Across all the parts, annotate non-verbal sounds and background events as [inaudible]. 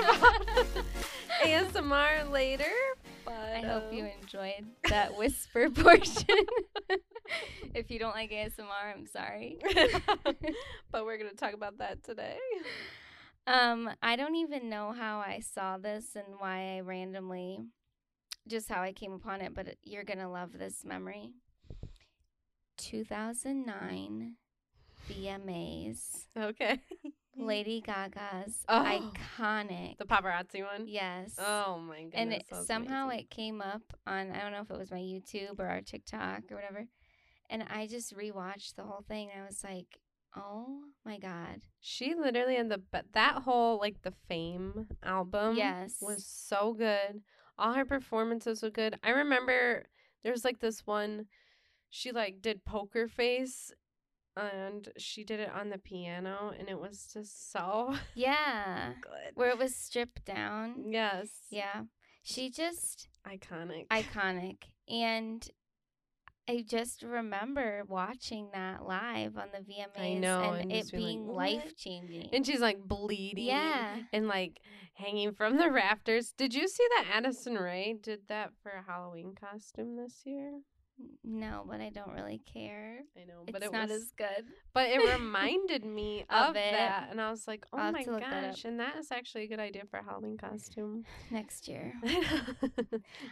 talking [laughs] about [laughs] ASMR later. But I hope you um, enjoyed that whisper [laughs] portion. if you don't like ASMR, I'm sorry. but we're gonna talk about that today. Um, I don't even know how I saw this and why I randomly, just how I came upon it, but you're gonna love this memory. 2009 VMAs, Okay. Lady Gaga's Oh. iconic. The paparazzi one. yes. Oh my goodness. and it, somehow amazing. it came up on I don't know if it was my YouTube or our TikTok or whatever, and I just rewatched the whole thing. And I was like, oh my god, She literally had the but that whole like the Fame album. yes, was so good. All her performances were good. I remember there was like this one she like did poker face and she did it on the piano and it was just so [laughs] yeah, good. where it was stripped down. Yes. Yeah, she just Iconic. iconic, and I just remember watching that live on the VMAs know, and, and it being like, life changing. and she's like bleeding. Yeah. And like hanging from the rafters. Did you see that Addison Rae did that for a Halloween costume this year? No, but I don't really care. I know, It's it not was as good. But it [laughs] reminded me Of of, it. that, and I was like, "Oh I'll my look that gosh!" And that is actually a good idea for a Halloween costume. [sighs] Next year. [laughs]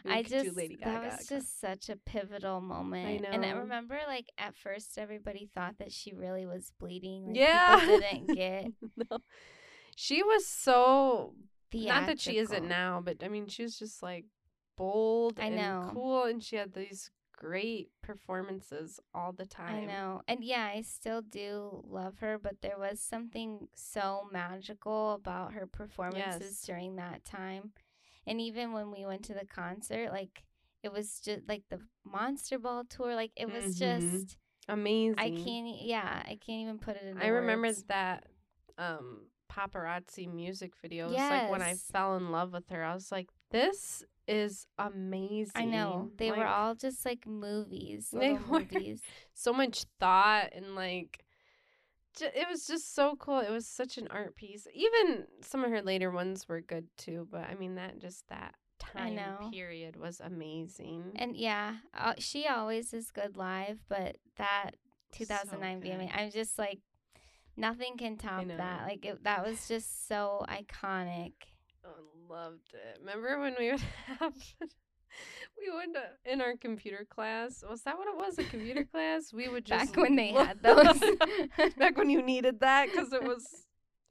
I just Lady that was just such a pivotal moment. And I know. remember like at first everybody thought that she really was bleeding. Like, Yeah. Didn't get [laughs] no. She was so theatrical. not that she isn't now, but I mean, she was just like bold I and know. cool, and she had these great performances all the time. I know. And yeah, I still do love her, but there was something so magical about her performances Yes. during that time. And even when we went to the concert, like it was just like the Monster Ball tour, like it was Mhm. just Amazing. I can't yeah, I can't even put it in I remember words. that um paparazzi music video. It was like when I fell in love with her. I was like, this is amazing. I know. They were all just like movies, They [laughs] were. movies. so much thought and like it was just so cool. It was such an art piece. Even some of her later ones were good too, but I mean that just that time period was amazing. And yeah, uh, she always is good live, but that 2009 good. VMA, I'm just like, nothing can top that. Like, it, that was just so iconic. Loved it. Remember when we would [laughs] have we would uh, in our computer class? Was that what it was? A computer [laughs] class? We would just Back when they had [laughs] those. Back when you needed that because it was,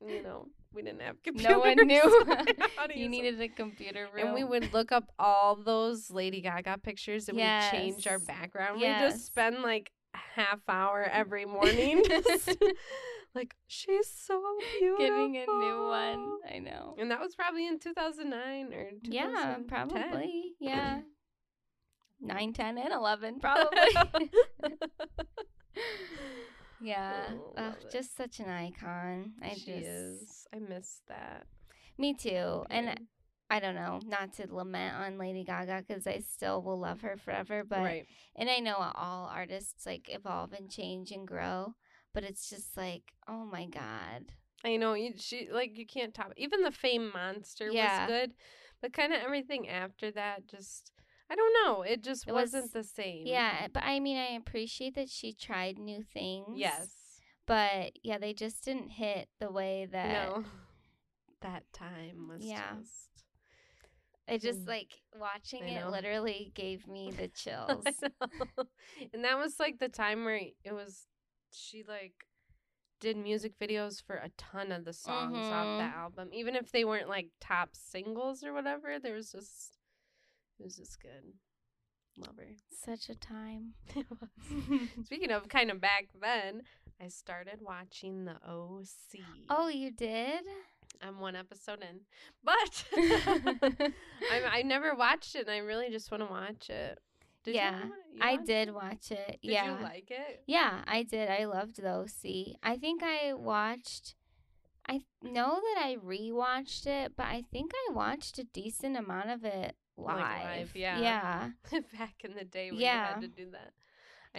you know, we didn't have computers. no one knew you them. needed a computer room. And we would look up all those Lady Gaga pictures and we change our Yes. background. We just spend like half hour every morning just like she's so beautiful. Giving a new one. I know. And that was probably in 2009 or 2010. Yeah, probably. Yeah. [laughs] 9, 10, and 11, probably. [laughs] [laughs] yeah. Oh, Ugh, just such an icon. I she just. is. I miss that. Me too. And. I don't know, not to lament on Lady Gaga because I still will love her forever. But right. and I know all artists like evolve and change and grow, but it's just like, oh my god, I know you. She like you can't top. Even the Fame Monster Yeah. was good, but kind of everything after that just. I don't know. It just It was- wasn't the same. yeah. But I mean, I appreciate that she tried new things. Yes. but yeah, they just didn't hit the way that No. [laughs] That time was Yeah. just. it just Mm. like watching it literally gave me the [laughs] chills. And that was like the time where it was. She like did music videos for a ton of the songs off the mm-hmm. album, even if they weren't like top singles or whatever. There was just. It was just good. Love her. Such a time. [laughs] It was. Speaking of kind of back then, I started watching the OC. oh, you did? I'm one episode in, but [laughs] [laughs] I I never watched it, and I really just want to watch it. Did Yeah, wa- you I watch did watch it. Did yeah. you like it? Yeah, I did. I loved the OC. I think I watched. I know that I rewatched it, but I think I watched a decent amount of it live. Like live, yeah. Yeah. [laughs] Back in the day, when Yeah. you had to do that.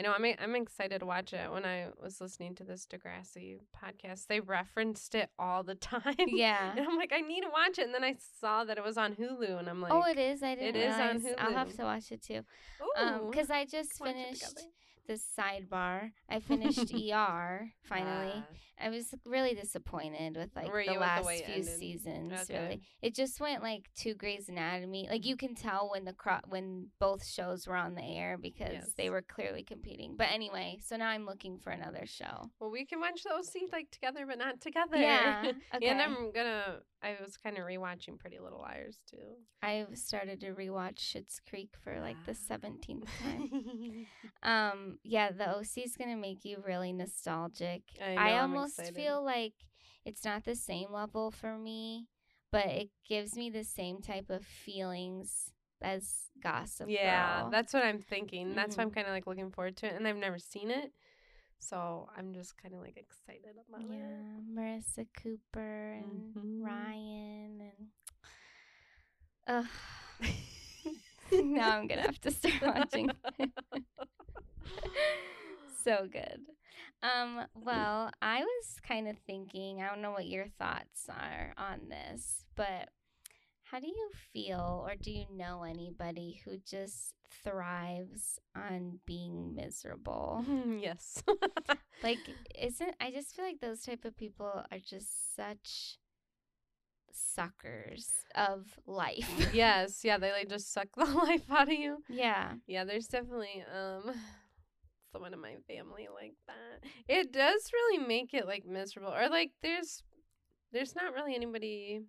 I know I'm I'm excited to watch it. When I was listening to this Degrassi podcast, they referenced it all the [laughs] time. Yeah. And I'm like, I need to watch it. And then I saw that it was on Hulu, and I'm like, oh, it is. I didn't it is on Hulu. I'll have to watch it too. Ooh, Um, because I just watch finished. This sidebar. I finished [laughs] ER finally. Ah, I was really disappointed with like Were the with the last few seasons. Okay. Really, it just went like to Grey's Anatomy. Like you can tell when the cro- when both shows were on the air because Yes. they were clearly competing. But anyway, so now I'm looking for another show. well, we can watch the OC like together, but not together. Yeah. [laughs] Okay. and I'm gonna. I was kind of rewatching Pretty Little Liars too. I've started to rewatch Schitt's Creek for like the Ah. seventeenth time. [laughs] Um, yeah, the OC is gonna make you really nostalgic. I know, I'm almost feel like it's not the same level for me, but it gives me the same type of feelings as Gossip yeah, Girl. that's what I'm thinking. That's why I'm Mhm. kind of like looking forward to it, and I've never seen it, so I'm just kind of like excited about it. yeah, it. Marissa Cooper and Mhm. Ryan and. [sighs] [sighs] Ugh. [laughs] now I'm gonna have to start watching. [laughs] [laughs] [laughs] so good. Um, well, I was kind of thinking, I don't know what your thoughts are on this, but how do you feel or do you know anybody who just thrives on being miserable? [laughs] yes. [laughs] like isn't I just feel like those type of people are just such suckers of life. yes, yeah, they like just suck the life out of you. yeah. Yeah, there's definitely um someone in my family like that. It does really make it like miserable. Or like there's there's not really anybody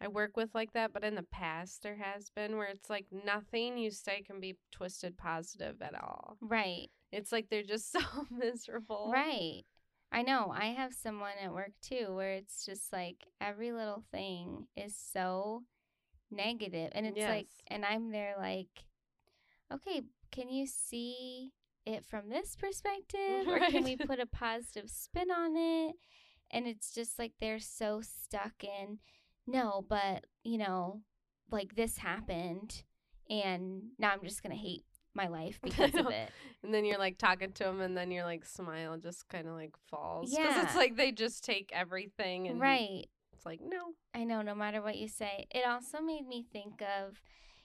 I work with like that, but in the past there has been where it's like nothing you say can be twisted positive at all. Right. It's like they're just [laughs] so miserable. Right. I know. I have someone at work too where it's just like every little thing is so negative and it's like and I'm there like okay, can you see it from this perspective or can we put a [laughs] positive spin on it? And it's just like they're so stuck in no, but you know, like this happened and now I'm just going to hate my life [laughs] because of it. And then you're like talking to them, and then your like smile just kind of like falls. Because Yeah. it's like they just take everything and Right. it's like, no. I know, no matter what you say. It also made me think of,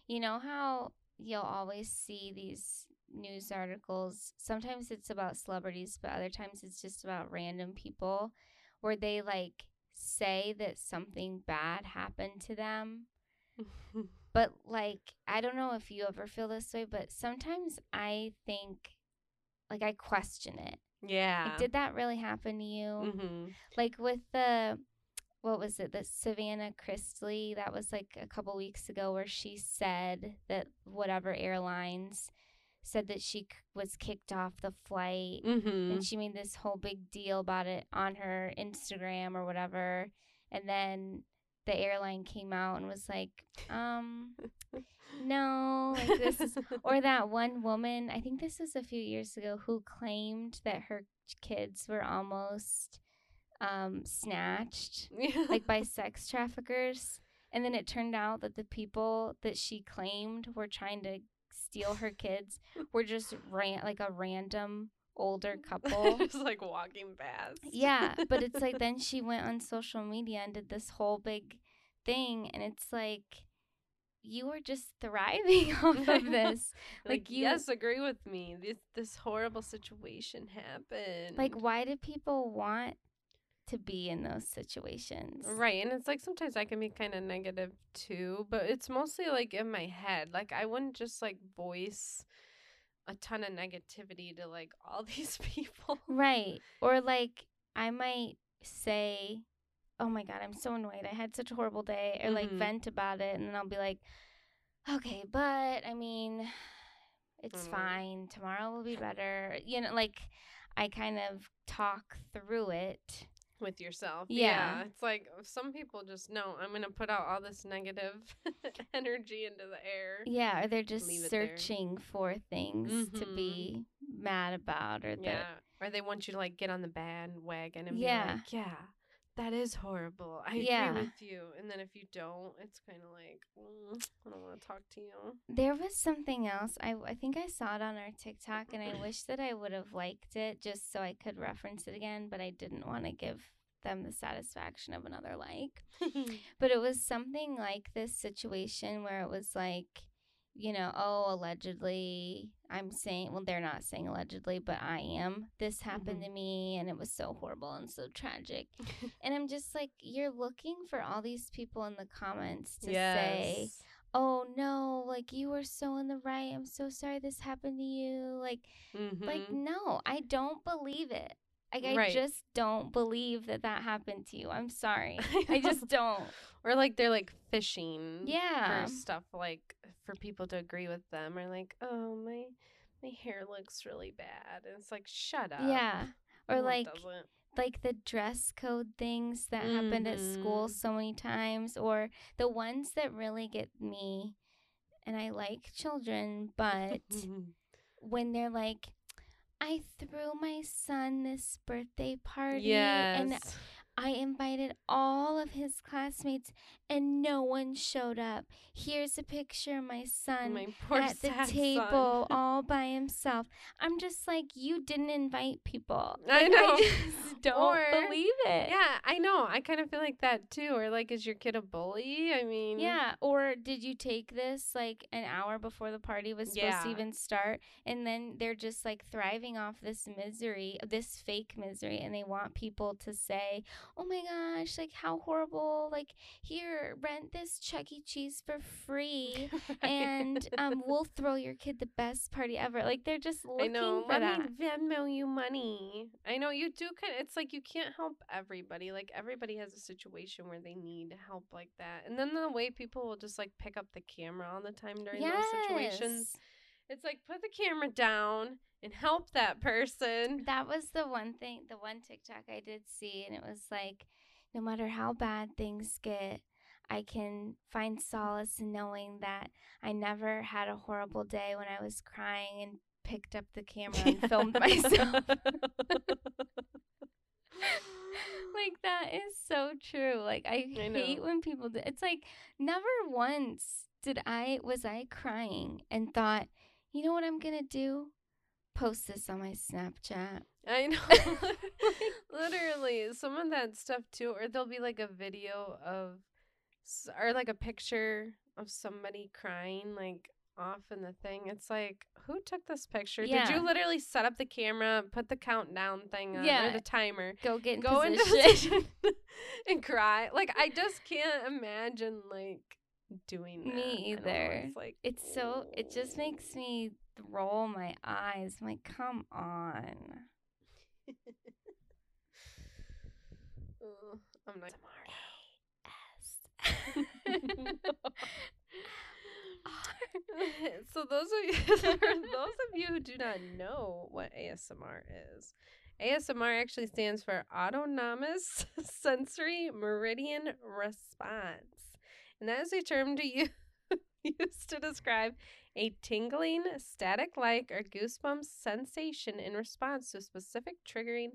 you know, how you'll always see these news articles. Sometimes it's about celebrities, but other times it's just about random people where they like say that something bad happened to them. [laughs] But like, I don't know if you ever feel this way, but sometimes I think, like, I question it. yeah. Like, did that really happen to you? mm-hmm. like with the what was it the savannah chrisley that was like a couple weeks ago where she said that whatever airlines said that she was kicked off the flight Mm-hmm. and she made this whole big deal about it on her instagram or whatever and then the airline came out and was like um no like this is [laughs] or that one woman i think this was a few years ago who claimed that her kids were almost um snatched [laughs] like by sex traffickers and then it turned out that the people that she claimed were trying to steal her kids were just ran like a random older [laughs] couple just like walking past. yeah but it's like then [laughs] she went on social media and did this whole big thing and it's like you were just thriving [laughs] off of this like, like, you- yes, agree with me. This this horrible situation happened. like why do people want to be in those situations Right, and it's like sometimes I can be kind of negative too, but it's mostly like in my head. Like I wouldn't just like voice a ton of negativity to like [laughs] all these people. Right. Or like I might say, "Oh my god, I'm so annoyed. I had such a horrible day." Or like Mhm. vent about it and then I'll be like, "Okay, but I mean, it's Mm. fine. Tomorrow will be better." You know, like I kind of talk through it. With yourself. Yeah. It's like some people just know I'm going to put out all this negative [laughs] energy into the air. Yeah, or they're just it there. searching for things to Mhm. be mad about or Yeah. that Or they want you to like get on the bandwagon and Yeah. be like, yeah, that is horrible. I Yeah. agree with you. And then if you don't, it's kind of like, mm, I don't want to talk to you. There was something else. I, I think I saw it on our TikTok, and I [clears throat] wish that I would have liked it just so I could reference it again, but I didn't want to give them the satisfaction of another like. [laughs] But it was something like this situation where it was like, you know, oh, allegedly, I'm saying, well, they're not saying allegedly, but I am. This happened Mhm. to me, and it was so horrible and so tragic. [laughs] and I'm just like, you're looking for all these people in the comments to say, oh no, like you were so in the right. I'm so sorry this happened to you. Like, like Mhm. no, I don't believe it. Like, I Right. just don't believe that that happened to you. I'm sorry. [laughs] I just don't. or like they're like fishing Yeah. for stuff like for people to agree with them or like, oh my my hair looks really bad. And it's like, shut up. Yeah. Or No, like like the dress code things that happened at school Mhm. so many times or the ones that really get me and I like children, but [laughs] when they're like I threw my son this birthday party yes. and I invited all of his classmates and no one showed up. Here's a picture of my son my [laughs] poor at the table [laughs] all by himself. I'm just like, you didn't invite people. I Like, know. [laughs] just don't Or- believe it. Yeah, I know. I kind of feel like that too. Or like, is your kid a bully? I mean, Yeah. Or did you take this like an hour before the party was supposed to even start? And then they're just like thriving off this misery, this fake misery. And they want people to say, oh my gosh, like how horrible. Like, here, rent this Chuck E. Cheese for free. [laughs] and um, we'll throw your kid the best party ever. Like, they're just I looking know. for Let that. me Venmo you money. I know you do. Kind of, it's like you can't help everybody. Like everybody has a situation where they need help like that, and then the way people will just like pick up the camera all the time during those situations. It's like put the camera down and help that person. That was the one thing, the one TikTok I did see, and it was like, no matter how bad things get, I can find solace in knowing that I never had a horrible day when I was crying and picked up the camera and filmed [laughs] myself. [laughs] like that is so true. Like I, I hate know. when people do. It's like never once did I was I crying and thought, you know what I'm gonna do? Post this on my Snapchat. I know. [laughs] Literally, some of that stuff too, or there'll be like a video of, or like a picture of somebody crying, like off in the thing. It's like, who took this picture? Did you literally set up the camera, put the countdown thing on, Yeah. or the timer, Go get in go into position. position [laughs] and cry? Like, I just can't imagine like doing that. Me either. It's like it's so it just makes me roll my eyes. I'm like, come on. [laughs] I'm not. [laughs] so those of you [laughs] those of you who do not know what ASMR is, ASMR actually stands for Autonomous [laughs] Sensory Meridian Response, and that is a term to use used to describe a tingling, static-like, or goosebumps sensation in response to a specific triggering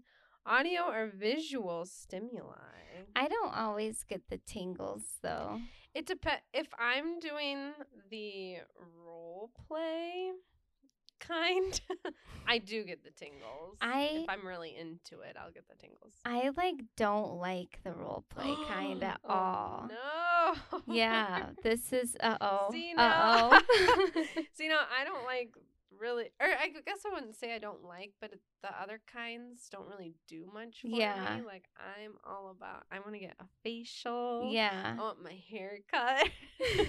audio or visual stimuli. I don't always get the tingles though. It depends. If I'm doing the role play kind, [laughs] I do get the tingles. I- if I'm really into it, I'll get the tingles. I like don't like the role play kind at [gasps] Oh, all. No. Yeah, this is uh oh. See Uh-oh. [laughs] See, [laughs] no, I don't like really, or I guess I wouldn't say I don't like, but the other kinds don't really do much for Yeah. me. Like I'm all about. I want to get a facial. Yeah. I yeah. want my hair cut. [laughs]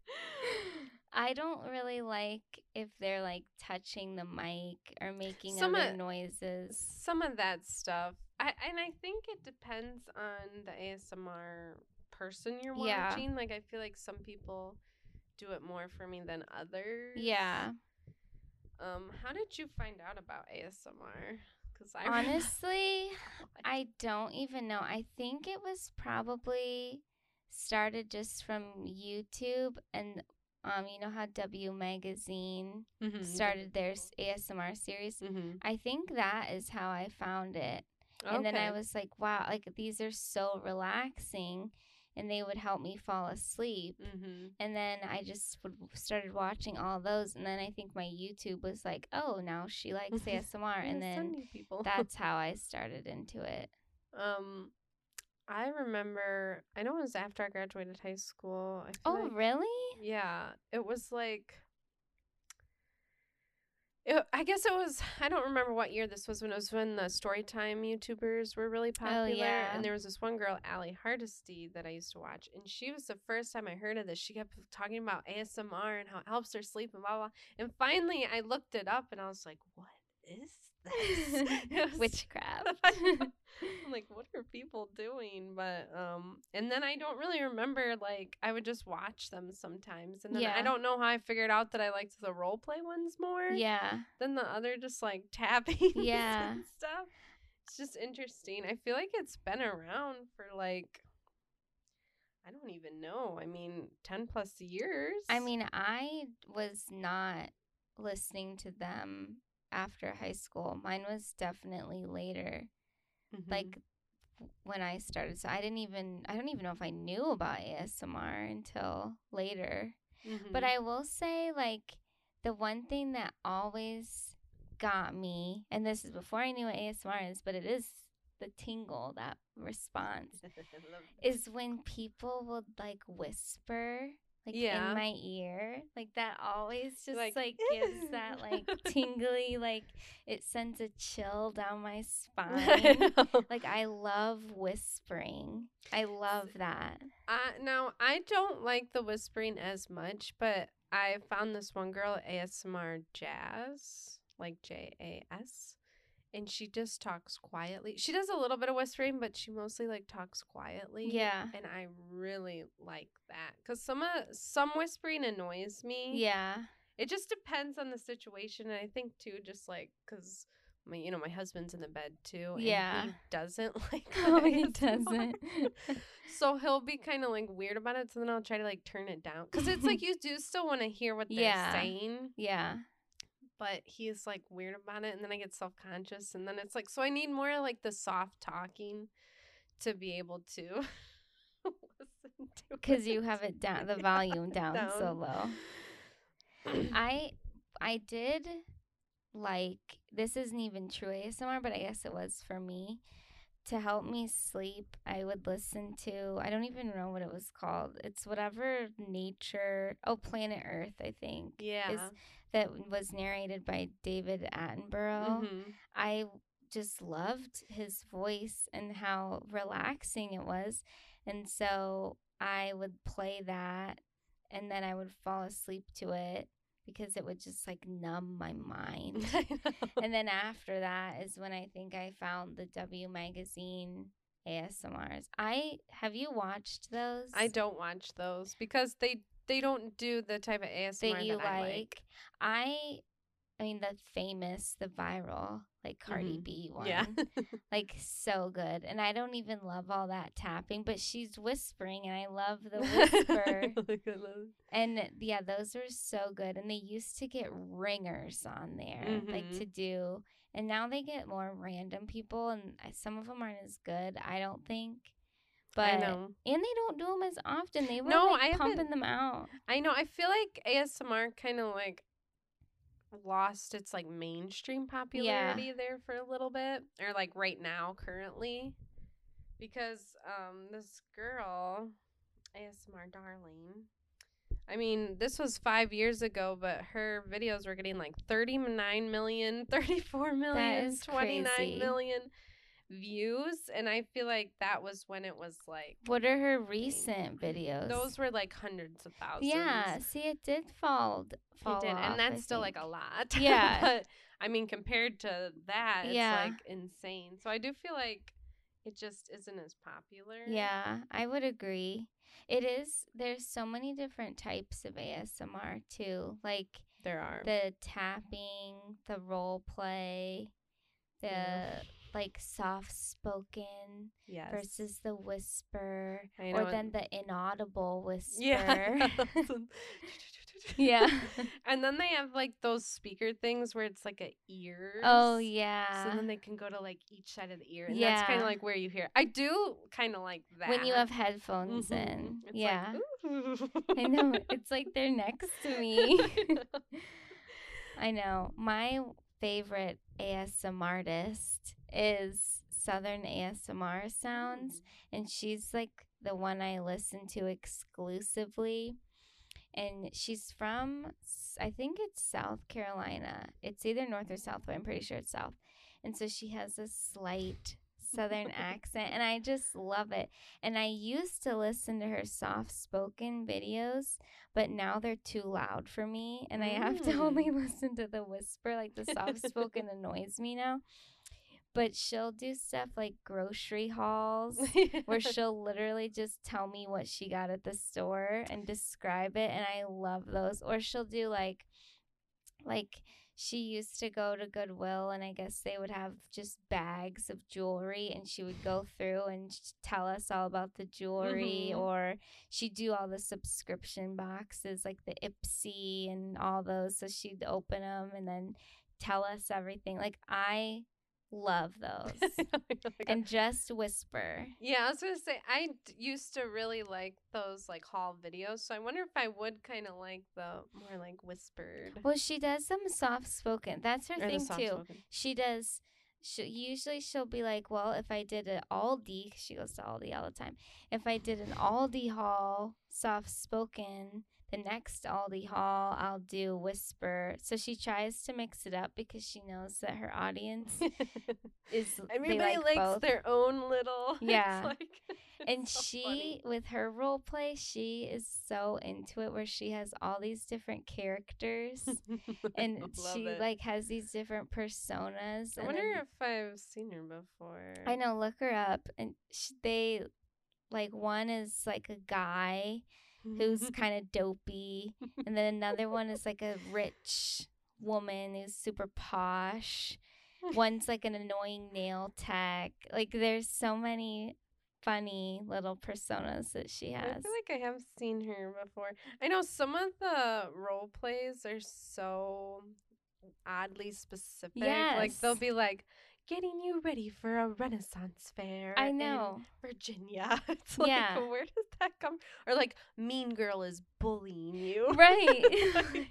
[laughs] I don't really like if they're like touching the mic or making Some other of- noises. some of that stuff. I and I think it depends on the ASMR person you're Yeah. watching. Like I feel like some people do it more for me than others. Yeah. Um, how did you find out about ASMR? Because I [laughs] Honestly, I don't even know. I think it was probably started just from YouTube and um you know how W magazine Mhm. started their ASMR series. Mhm. I think that is how I found it. And then I was like, wow, like these are so relaxing and they would help me fall asleep. Mm-hmm. And then I just would, started watching all those. And then I think my YouTube was like, oh, now she likes [laughs] ASMR. and then [laughs] that's how I started into it. um, I remember. I know it was after I graduated high school. Oh, like- really? Yeah, it was like. It, I guess it was. I don't remember what year this was. When it was when the Storytime YouTubers were really oh, popular, Oh, yeah. and there was this one girl, Allie Hardesty, that I used to watch, and she was the first time I heard of this. She kept talking about ASMR and how it helps her sleep and blah blah. And finally, I looked it up, and I was like, "What is this?" [laughs] [laughs] Witchcraft. [laughs] I'm like, what are people doing? But um, and then I don't really remember. Like, I would just watch them sometimes, and then I don't know how I figured out that I liked the role play ones more yeah. than the other, just like tapping. Yeah. and stuff. It's just interesting. I feel like it's been around for like. I don't even know. I mean, 10 plus years. I mean, I was not listening to them after high school. Mine was definitely later. Mhm. like when I started. So I didn't even I don't even know if I knew about ASMR until later. But Mhm. I will say like the one thing that always got me and this is before I knew what ASMR is, but it is the tingle that response [laughs] is when people would like whisper like Yeah. in my ear like that always just Like, like, gives [laughs] that like tingly like it sends a chill down my [laughs] spine know. like I love whispering. I love that. Uh, now I don't like the whispering as much, but I found this one girl ASMR Jas, like J A S, and she just talks quietly. She does a little bit of whispering, but she mostly like talks quietly. Yeah. and I really like that because some uh, some whispering annoys me. Yeah. it just depends on the situation, and I think too, just like because. My, you know, my husband's in the bed too. And Yeah. he doesn't [laughs] like. [laughs] Oh, he doesn't. [laughs] So he'll be kind of like weird about it. So then I'll try to like turn it down because it's like you do still want to hear what they're Yeah. saying, yeah. But he's like weird about it, and then I get self conscious, and then it's like so I need more like the soft talking to be able to [laughs] listen to Because you have it down, the [laughs] volume down, so low. I I did like this isn't even true ASMR, but I guess it was for me. To help me sleep, I would listen to I don't even know what it was called. It's whatever nature oh Planet Earth, I think. yeah. That was narrated by David Attenborough. Mhm. I just loved his voice and how relaxing it was. And so I would play that and then I would fall asleep to it because it would just like numb my [laughs] mind. And then after that is when I think I found the W magazine ASMRs. I have you watched those? I don't watch those because they they don't do the type of ASMR that you that I like. like. I I mean the famous, the viral, like Cardi B one. Yeah. [laughs] like so good. And I don't even love all that tapping, but she's whispering and I love the whisper. [laughs] Those. and yeah, those were so good. And they used to get ringers on there, like Mhm. to do. And now they get more random people, and some of them aren't as good, I don't think. But I know. and they don't do them as often. They were No, like I pumping them out. I know. I feel like ASMR kind of like lost its like mainstream popularity there for a little bit, or like right now, currently, because um this girl, ASMR darling. I mean, this was five years ago, but her videos were getting like 39 million, [laughs] 34 million, is 29 crazy. million views. And I feel like that was when it was like, What are her recent videos? those were like hundreds of thousands. yeah. See, it did fall. fall It did, off, and I that's still like a lot. Yeah. [laughs] but I mean, compared to that, it's Yeah. like insane. So I do feel like it just isn't as popular. Yeah, I would agree. It is. There's so many different types of ASMR too, like there are. the tapping, the role play, the Yeah. like soft spoken yes. versus the whisper, or then the inaudible whisper. yeah. [laughs] [laughs] [laughs] Yeah. and then they have like those speaker things where it's like a ear. Oh yeah. So then they can go to like each side of the ear, and that's kind of like where you hear. I do kind of like that when you have headphones Mhm. in. It's yeah. like. I know. It's like they're next to me. [laughs] [laughs] I know. My favorite ASMR artist is Southern ASMR Sounds, and she's like the one I listen to exclusively. And she's from, I think it's South Carolina. It's either North or South, but I'm pretty sure it's South. And so she has a slight Southern [laughs] accent, and I just love it. And I used to listen to her soft spoken videos, but now they're too loud for me, and I have to [laughs] only mm. listen to the whisper. Like the soft spoken [laughs] annoys me now. But she'll do stuff like grocery hauls where [laughs] she'll literally just tell me what she got at the store and describe it and I love those. Or she'll do like like she used to go to Goodwill and I guess they would have just bags of jewelry and she would go through and tell us all about the jewelry Mhm. or she'd do all the subscription boxes like the Ipsy and all those so she'd open them and then tell us everything. Like I love those. [laughs] Oh and just whisper. yeah, I was gonna say I d- used to really like those like haul videos, so I wonder if I would kind of like the more like whispered. Well, she does some soft spoken. That's her or thing too. She does. She usually she'll be like, well, if I did an Aldi, 'cause she goes to Aldi all the time. If I did an Aldi haul, soft spoken, the mm-hmm. next Aldi haul, I'll do whisper. So she tries to mix it up because she knows that her audience [laughs] is Everybody like likes both. their own little. [laughs] it's Yeah. like- [laughs] it's and so she funny. with her role play she is so into it where she has all these different characters and she it. like has these different personas I wonder then- if I've seen her before. i know look her up and sh- they like one is like a guy who's [laughs] kind of dopey and then another one is like a rich woman who's super posh one's like an annoying nail tech like there's so many funny little personas that she has. I feel like I have seen her before. I know some of the role plays are so oddly specific. Yes. Like they'll be like getting you ready for a Renaissance fair. I in know. Virginia. [laughs] It's like Yeah. where does that come? Or like Mean Girl is bullying you. Right. [laughs]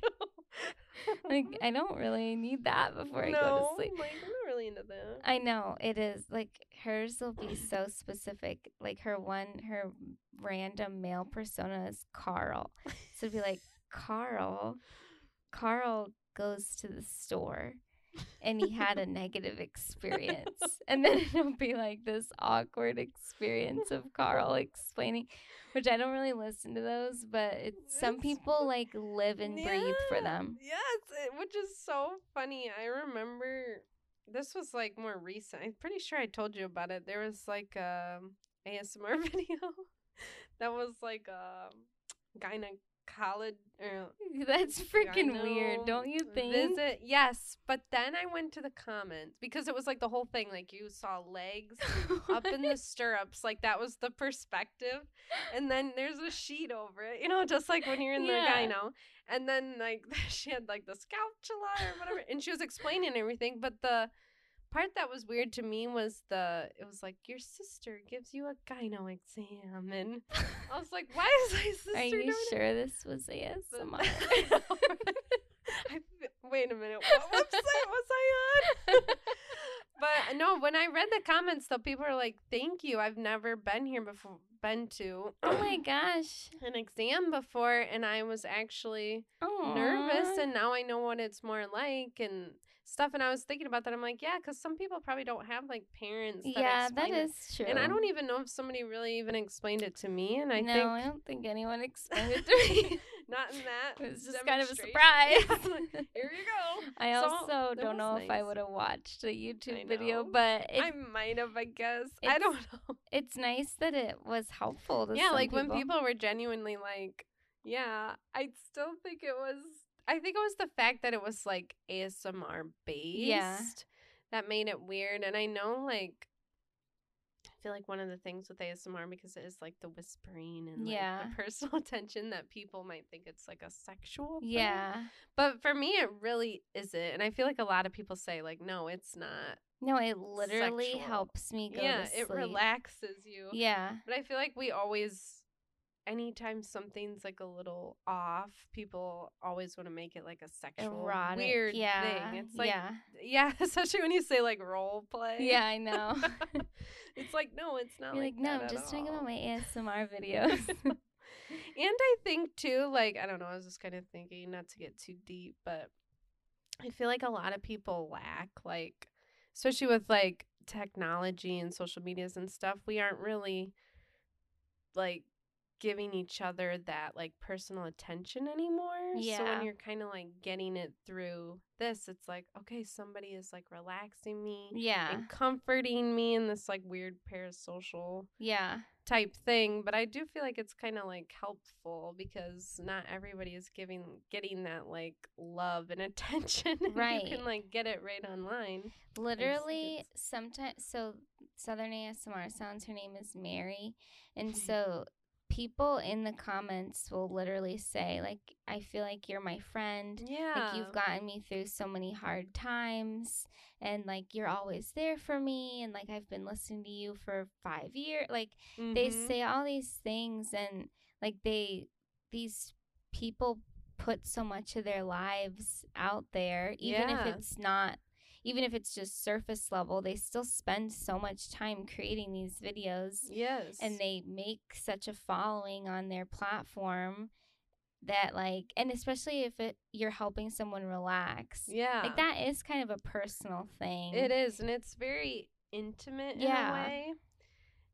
[laughs] like I don't really need that before I go to sleep. Like I'm not really into that. I know it is like hers will be so specific. Like her one, her random male persona is Carl. So it'd be like Carl. Carl goes to the store and he had a negative experience. And then [laughs] it'll be like this awkward experience of Carl explaining, which I don't really listen to those, but it's some people like live and breathe for them. Yes, it, which is so funny. I remember this was like more recent. I'm pretty sure I told you about it. There was like um, a ASMR [laughs] video that was like um, a gynecologist or oh, [laughs] That's freaking weird, don't you think? Visit, yes, but then I went to the comments because it was like the whole thing. Like you saw legs up in the [laughs] stirrups, like that was the perspective, and then there's a sheet over it, you know, just like when you're in Yeah. the gyno. And then like [laughs] she had like the scalpula or whatever, and she was explaining everything. But the part that was weird to me was the it was like your sister gives you a gyno exam, and I was like, why is my [laughs] sister Are you it? sure this was ASMR? [laughs] I? [laughs] Wait a minute. What website was I on? but uh, no, when I read the comments, though, people are like, "Thank you. I've never been here before. Been to oh my gosh. [clears throat] an exam before, and I was actually Oh. nervous, and now I know what it's more like and stuff. And I was thinking about that. I'm like, yeah, because some people probably don't have like parents. That yeah, that it. is true. And I don't even know if somebody really even explained it to me. And I no, think I don't think anyone explained it to [laughs] me. not in that. [laughs] It was just kind of a surprise. Yeah, like, [laughs] Here you go. I So, also don't know if I would have watched the YouTube video, but it, I might have, I guess. I don't know. it's nice that it was helpful to Yeah, like people. when people were genuinely like, yeah, I still think it was. I think it was the fact that it was like ASMR based. Yeah. That made it weird, and I know like. I feel like one of the things with ASMR because it is like the whispering and like, Yeah. the [laughs] personal attention that people might think it's like a sexual thing. Yeah. But for me it really isn't. And I feel like a lot of people say like no, it's not. No, it literally Sexual. helps me go yeah, it relaxes you. Yeah. But I feel like we always anytime something's like a little off, people always want to make it like a sexual Erotic. weird yeah. thing. It's like yeah. [laughs] yeah, especially when you say like role play. Yeah, I know. [laughs] [laughs] it's like no, it's not You're like, like, no, I'm just talking about my ASMR videos. and I think too, like I don't know, I was just kind of thinking not to get too deep, but I feel like a lot of people lack like especially with like technology and social medias and stuff, we aren't really like giving each other that like personal attention anymore. Yeah. So when you're kind of like getting it through this, it's like, okay, somebody is like relaxing me yeah. and comforting me in this like weird parasocial Yeah. type thing but i do feel like it's kind of like helpful because not everybody is giving getting that like love and [laughs] attention and Right. you can like get it right online Literally, sometimes, so Southern ASMR sounds, her name is Mary. And Mhm. so people in the comments will literally say, like, I feel like you're my friend. yeah Like, you've gotten me through so many hard times. And, like, you're always there for me. And, like, I've been listening to you for five years. Like, they Mhm. say all these things and like they these people put so much of their lives out there even Yeah. if it's not even if it's just surface level they still spend so much time creating these videos. Yes. And they make such a following on their platform that like and especially if it you're helping someone relax. Yeah. like that is kind of a personal thing. it is and it's very intimate in Yeah. a way.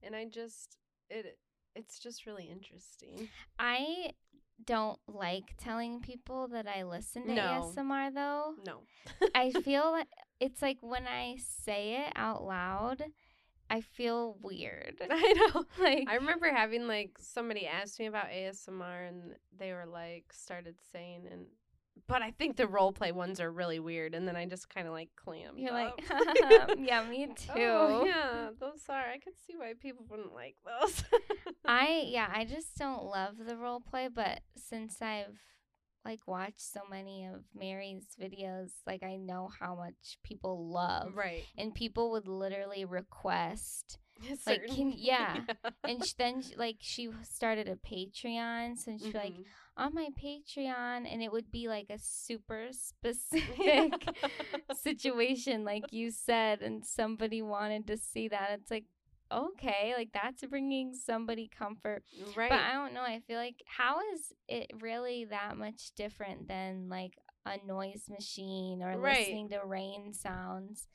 And i just it it's just really interesting. I don't like telling people that I listen to No. ASMR though. no I [laughs] feel like it's like when I say it out loud, I feel weird. i know [laughs] like I remember having like somebody asked me about ASMR and they were like started saying and but I think the role play ones are really weird and then I just kind of like clammed you're like, up. [laughs] yeah, me [laughs] oh, too. Oh, yeah, those are. I could see why people wouldn't like those. [laughs] I yeah, I just don't love the role play, but since I've like watched so many of Mary's videos, like I know how much people love. right. And people would literally request [laughs] Like, can- [laughs] yeah. and sh- then like she started a Patreon, so she'd be like mm-hmm. on my Patreon, and it would be like a super [laughs] specific situation, like you said, and somebody wanted to see that. It's like okay, like that's bringing somebody comfort, right. but I don't know. I feel like how is it really that much different than like a noise machine or Right. listening to rain sounds?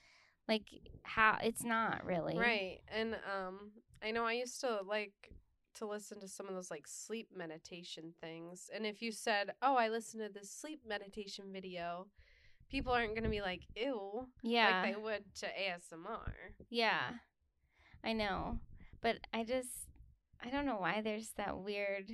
Like how it's not really Right. And um I know I used to like to listen to some of those like sleep meditation things. And if you said, "Oh, I listened to this sleep meditation video," people aren't going to be like, "Ew," Yeah. like they would to ASMR. Yeah, I know. But I just, I don't know why there's that weird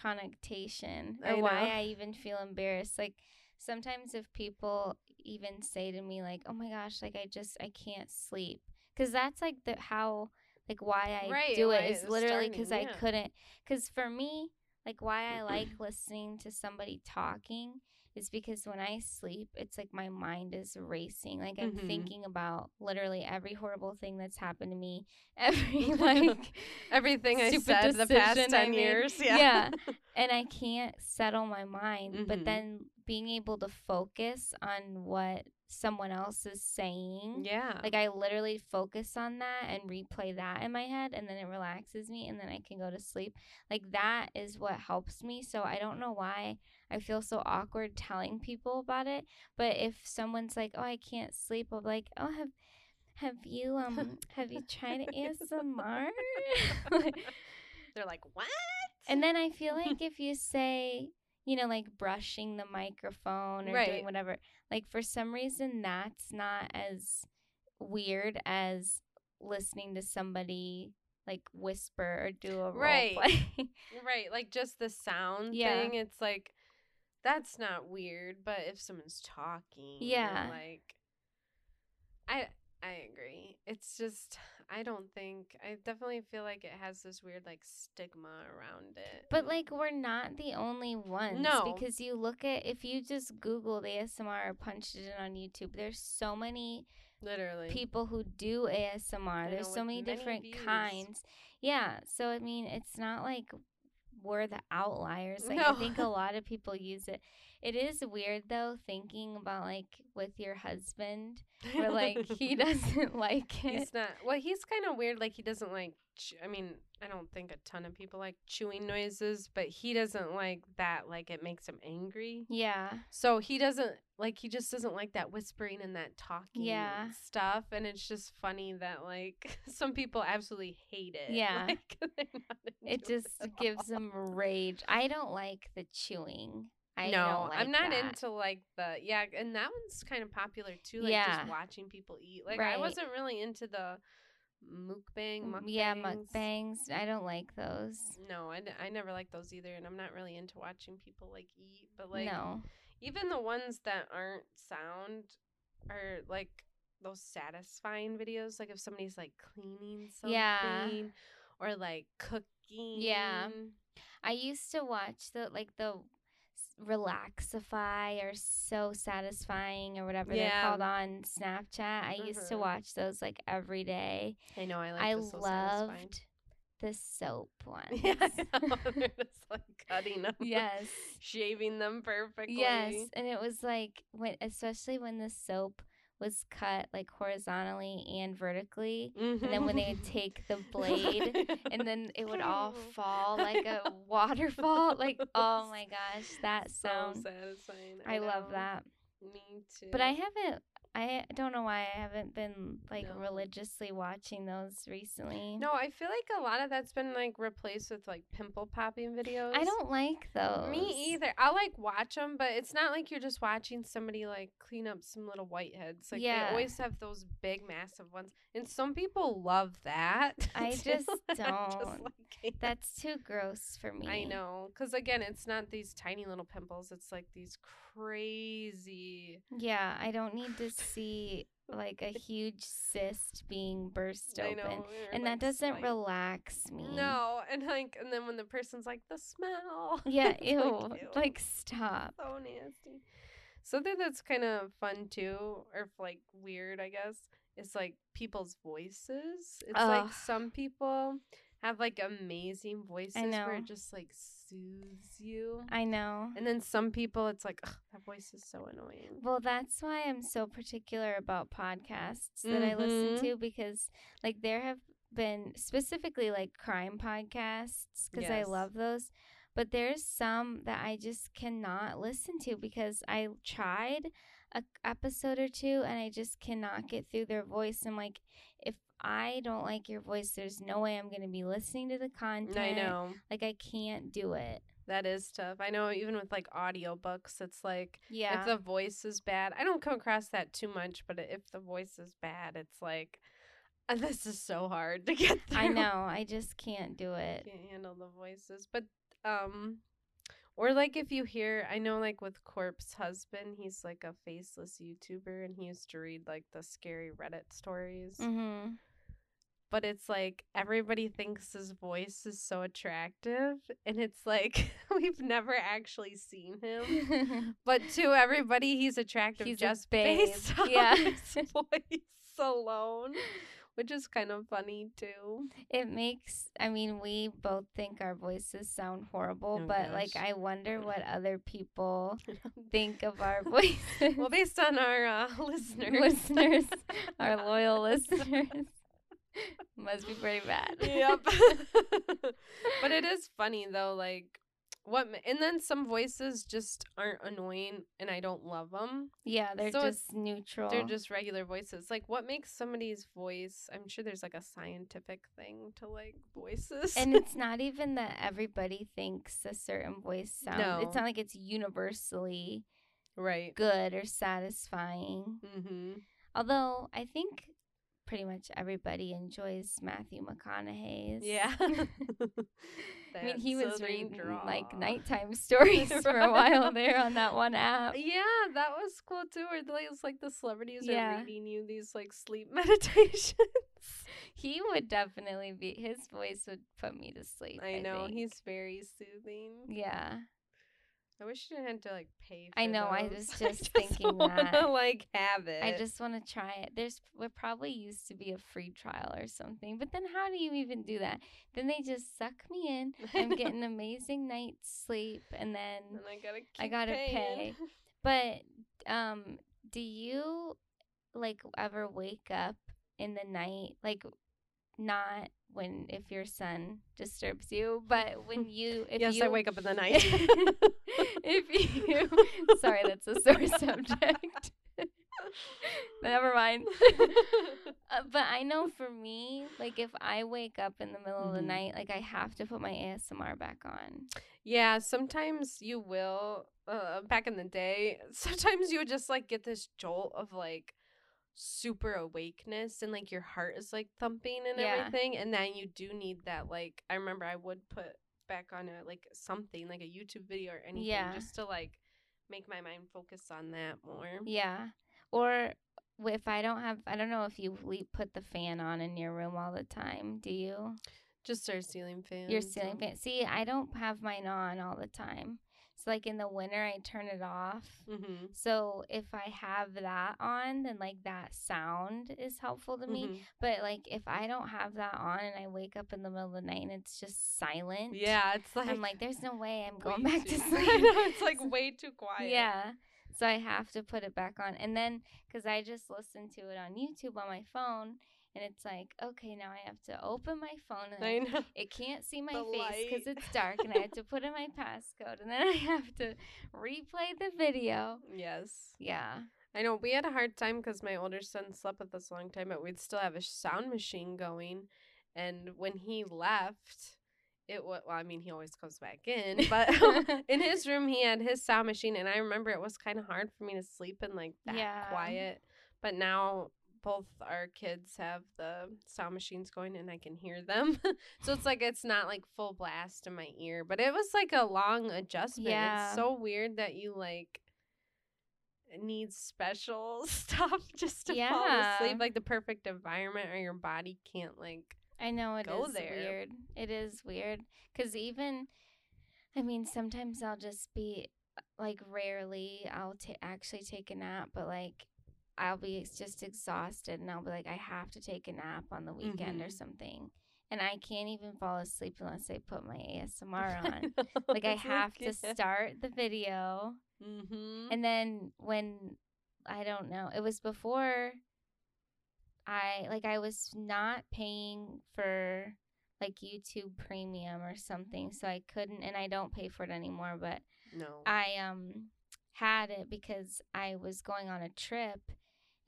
connotation or I why. I even feel embarrassed. Like sometimes if people even say to me, like, oh my gosh, like I just, I can't sleep. Because that's like the how, like why I Right, do it is literally because starting, I couldn't. Because for me, like why I like [clears throat] listening to somebody talking is because when I sleep, it's like my mind is racing. Like I'm Mhm. thinking about literally every horrible thing that's happened to me, [laughs] every like [laughs] Everything I said the past decision I 10 made. years. Yeah. Yeah. [laughs] and I can't settle my mind. But Mhm. then being able to focus on what someone else is saying. yeah. Like I literally focus on that and replay that in my head and then it relaxes me and then I can go to sleep. Like that is what helps me. So I don't know why I feel so awkward telling people about it. But if someone's like, "Oh, I can't sleep," I'm like, "Oh, have have you um [laughs] have you tried ASMR?" [laughs] They're like, "What?" and then I feel [laughs] like if you say, you know, like brushing the microphone or Right. doing whatever, like for some reason that's not as weird as listening to somebody like whisper or do a Right. role play. [laughs] Right, like just the sound Yeah. thing. It's like that's not weird, but if someone's talking, Yeah. like I I agree. It's just I don't think I definitely feel like it has this weird like stigma around it. But like we're not the only ones. No. Because you look at if you just Googled ASMR or punched it in on YouTube, there's so many literally people who do ASMR. There's know, so many many different views. kinds. Yeah. So I mean it's not like we're the outliers. Like I think a lot of people use it. It is weird though thinking about like with your husband [laughs] where like he doesn't like it. He's not. Well, he's kind of weird. Like he doesn't like. I mean, I don't think a ton of people like chewing noises, but he doesn't like that. Like it makes him angry. yeah. So he doesn't like. He just doesn't like that whispering and that talking Yeah. stuff. And it's just funny that like [laughs] some people absolutely hate it. [laughs] Yeah. Like, It just at gives them rage. I don't like the chewing. I no, like I'm not that. into like the yeah, and that one's kind of popular too. Like Yeah. just watching people eat. Like I wasn't really into the mukbang, mukbangs. Yeah, mukbangs. I don't like those. No, I, I never like those either, and I'm not really into watching people like eat. But like no. even the ones that aren't sound are like those satisfying videos. Like if somebody's like cleaning something, Yeah. or like cooking. Yeah. I used to watch the like the Relaxify or So Satisfying or whatever they're called on Snapchat. I used to Mhm. watch those like every day. I know. I like. I the So Satisfying. loved the soap one. [laughs] Yeah, [laughs] they're just like cutting [laughs] them. yes. shaving them perfectly. Yes, and it was like when, especially when the soap was cut like horizontally and vertically, and then when they would mm-hmm. take the blade, [laughs] and then it would all fall like a waterfall. Like, [laughs] oh my gosh, that sounds so satisfying. I love that. Me too. But I haven't. I don't know why I haven't been like No. religiously watching those recently. No, I feel like a lot of that's been like replaced with like pimple popping videos. I don't like those. Me either. I like watch them, but it's not like you're just watching somebody like clean up some little whiteheads. Like Yeah. they always have those big, massive ones, and some people love that. [laughs] I just [laughs] I'm just don't. like, "Hey, [laughs] That's too gross for me. I know, because again, it's not these tiny little pimples. It's like these crazy. Yeah, I don't need to [laughs] see like a huge cyst being burst I open. know, And like, that doesn't slight- relax me. No, and like, and then when the person's like, the smell. [laughs] Yeah, ew. ew. Like, stop. so nasty. Something that's kind of fun too, or like weird, I guess, is like people's voices. It's Ugh. like some people have like amazing voices where it just like soothes you. I know. And then some people, it's like, that voice is so annoying. Well, that's why I'm so particular about podcasts that I listen Mhm. to because, like, there have been specifically like crime podcasts because I love those. But there's some that I just cannot listen to because I tried a episode or two and I just cannot get through their voice. I'm like, if I don't like your voice, there's no way I'm going to be listening to the content. I know. Like, I can't do it. That is tough. I know even with like audiobooks, it's like Yeah. if the voice is bad, I don't come across that too much, but if the voice is bad, it's like [laughs] this is so hard to get through. I know. I just can't do it. Can't handle the voices. But um or like if you hear I know like with Corpse Husband, he's like a faceless YouTuber and he used to read like the scary Reddit stories. Mm-hmm. But it's like everybody thinks his voice is so attractive and it's like [laughs] we've never actually seen him. [laughs] But to everybody, he's attractive He's just based [laughs] on Yeah. his voice alone, which is kind of funny too. It makes, I mean, we both think our voices sound horrible, Oh, but like. I wonder what other people think of our voices. well, based on our uh, listeners, listeners, our loyal listeners, [laughs] must be pretty bad. yep. [laughs] [laughs] but it is funny though, like what, and then some voices just aren't annoying, and I don't love them. yeah, they're So just neutral. They're just regular voices. Like, what makes somebody's voice? I'm sure there's like a scientific thing to like voices. and it's not even that everybody thinks a certain voice sounds. No. It's not like it's universally right. good or satisfying. Mm-hmm. Although I think pretty much everybody enjoys Matthew McConaughey's. Yeah. [laughs] I [laughs] mean, he was reading like nighttime [laughs] stories for a while there on that one app. Yeah, that was cool too. Where like it's like the celebrities Yeah. are reading you these like sleep meditations. He would definitely be. His voice would put me to sleep. I know think. he's very soothing. Yeah. I wish you didn't have to like pay. For it. I know, I was [laughs] just just thinking wanna, that. like have it. I just want to try it. There's would probably used to be a free trial or something, but then how do you even do that? Then they just suck me in. I'm [laughs] getting amazing night's sleep, and then and I gotta. I gotta paying. pay. [laughs] But um, do you like ever wake up in the night, like not when if your son disturbs you, but when [laughs] you if yes, you I wake up in the [laughs] night. [laughs] if you sorry, that's a sore subject. Never mind. Uh, but I know for me, like if I wake up in the middle of the Mhm. night, like I have to put my ASMR back on. Yeah, sometimes you will. Uh, back in the day, sometimes you would just like get this jolt of like super awakeness and like your heart is like thumping and Yeah. everything, and then you do need that. Like I remember I would put back on a like something like a YouTube video or anything Yeah. just to like make my mind focus on that more. Yeah. Or if I don't have, I don't know if you put the fan on in your room all the time. Do you? Just our ceiling fan. Your ceiling fan. See, I don't have mine on all the time. So like in the winter, I turn it off. Mm-hmm. So if I have that on, then like that sound is helpful to me. But like if I don't have that on and I wake up in the middle of the night and it's just silent, Yeah, it's like I'm like, there's no way I'm going back to [laughs] [laughs] sleep. Know, it's like way too quiet. Yeah. So I have to put it back on. And then, because I just listen to it on YouTube on my phone, and it's like, okay, now I have to open my phone and I know. it can't see my The face because it's dark, and I have to put in my passcode, and then [laughs] I have to replay the video. Yes. Yeah. I know we had a hard time because my older son slept with us a long time, but we'd still have a sound machine going. And when he left, it was well. I mean, he always comes back in, but [laughs] in [laughs] his room he had his sound machine, and I remember it was kind of hard for me to sleep in like that Yeah. quiet. But now both our kids have the sound machines going, and I can hear them. [laughs] so it's like it's not like full blast in my ear, but it was like a long adjustment. Yeah. It's so weird that you like need special [laughs] stuff just to fall asleep, like the perfect environment, or your body can't like. I know it is there. weird. It is weird because even, I mean, sometimes I'll just be like, rarely I'll ta- actually take a nap, but like, I'll be just exhausted and I'll be like, I have to take a nap on the weekend or Mhm. something. And I can't even fall asleep unless I put my ASMR [laughs] on. like, I have to start the video. Mm-hmm. And then when I don't know, it was before I like I was not paying for like YouTube Premium or something, so I couldn't and I don't pay for it anymore, but no. I um had it because I was going on a trip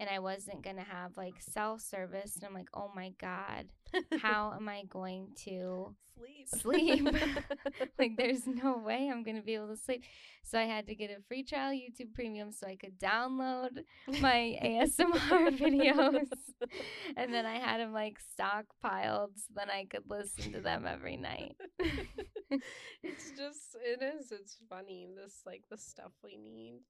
and I wasn't going to have like cell service and I'm like, "Oh my god, [laughs] how am I going to sleep? sleep. [laughs] [laughs] like there's no way I'm gonna be able to sleep. So I had to get a free trial YouTube premium so I could download my ASMR videos. And then I had them like stockpiled so then I could listen to them every night. it's just it is. It's funny. This like the stuff we need.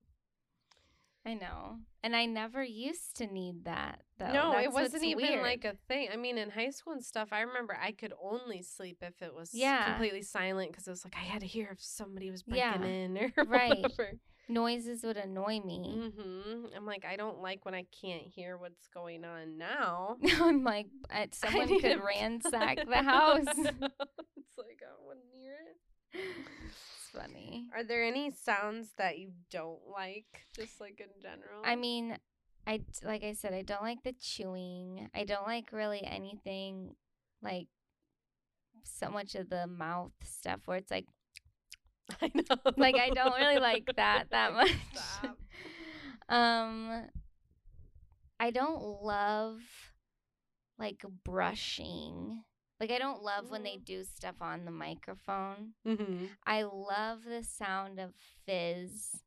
I know. And I never used to need that though. no, That's it wasn't even weird. like a thing. I mean, in high school and stuff, I remember I could only sleep if it was Yeah. completely silent because it was like I had to hear if somebody was breaking Yeah. in [laughs] or Right. whatever. noises would annoy me. hmm I'm like, I don't like when I can't hear what's going on now. [laughs] I'm like, [laughs] someone could to- ransack the house. it's like I wouldn't hear it. Funny. Are there any sounds that you don't like, just like in general? I mean, I like I said, I don't like the chewing. I don't like really anything like so much of the mouth stuff where it's like [laughs] I know. like I don't really like that [laughs] that much. Stop. [laughs] um I don't love like brushing. Like I don't love when they Mm. do stuff on the microphone. Mm-hmm. I love the sound of fizz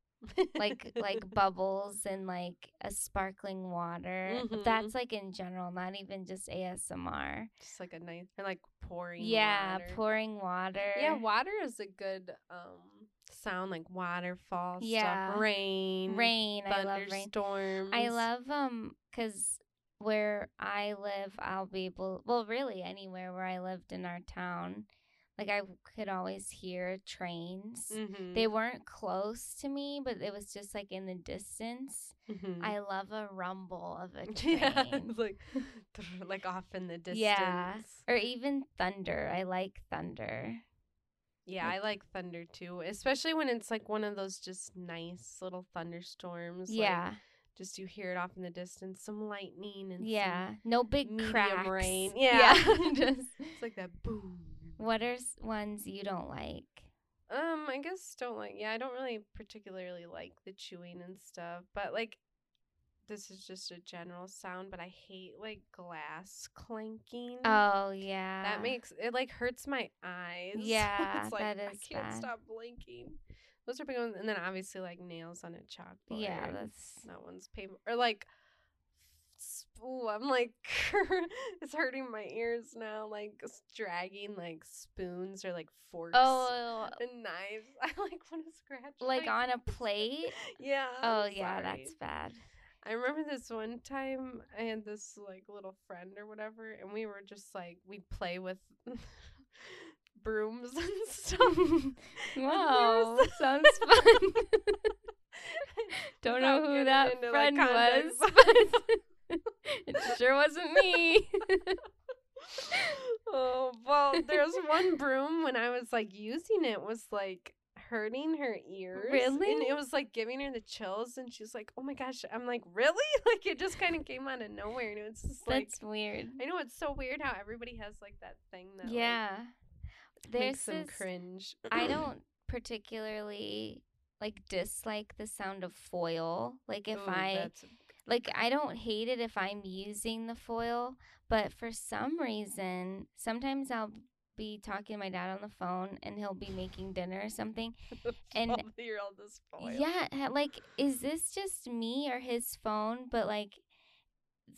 like like [laughs] bubbles and like a sparkling water. Mhm. That's like in general, not even just ASMR. just like a nice or like pouring. yeah, water. pouring water. Yeah, water is a good um sound like waterfall Yeah. stuff. Rain. rain. I love rain. Thunderstorms. I love um cuz where I live, I'll be able well, really anywhere where I lived in our town, like I could always hear trains. Mhm. They weren't close to me, but it was just like in the distance. Mhm. I love a rumble of a [laughs] train. yeah, it's like like off in the distance. Yeah. Or even thunder. I like thunder. Yeah, I like thunder too, especially when it's like one of those just nice little thunderstorms. like, Yeah. Just you hear it off in the distance, some lightning and Yeah. No big cracks. rain. [laughs] Yeah. Yeah. [laughs] [laughs] just it's like that boom. what are ones you don't like? Um, I guess don't like. Yeah, I don't really particularly like the chewing and stuff, but like this is just a general sound. But I hate like glass clanking. Oh yeah. That makes it like hurts my eyes. Yeah, it's like that I can't bad. stop blinking. Those are big ones, and then obviously like nails on a chalkboard. Yeah, that's that one's painful. Or like, ooh, I'm like [laughs] it's hurting my ears now. Like dragging like spoons or like forks Oh, [laughs] and knives. [laughs] I like want to scratch. like on a plate? Yeah. Oh I'm yeah, sorry. that's bad. I remember this one time I had this like little friend or whatever, and we were just like we'd play with brooms and [laughs] stuff. Wow, sounds fun. [laughs] Don't know who that into, like, friend was, but [laughs] it sure wasn't me. oh well, there's one broom when I was like using it was like hurting her ears. Really? And it was like giving her the chills, and she's like, "Oh my gosh!" I'm like, "Really?" Like it just kind of came out of nowhere, and it was just like. That's weird. I know it's so weird how everybody has like that thing that like, Yeah. There's this, cringe. I [clears throat] don't particularly like dislike the sound of foil. Like if Ooh, I that's- like I don't hate it if I'm using the foil, but for some reason, sometimes I'll be talking to my dad on the phone and he'll be making dinner or something. [laughs] and- you're all this foil. Yeah, like is this just me or his phone? But like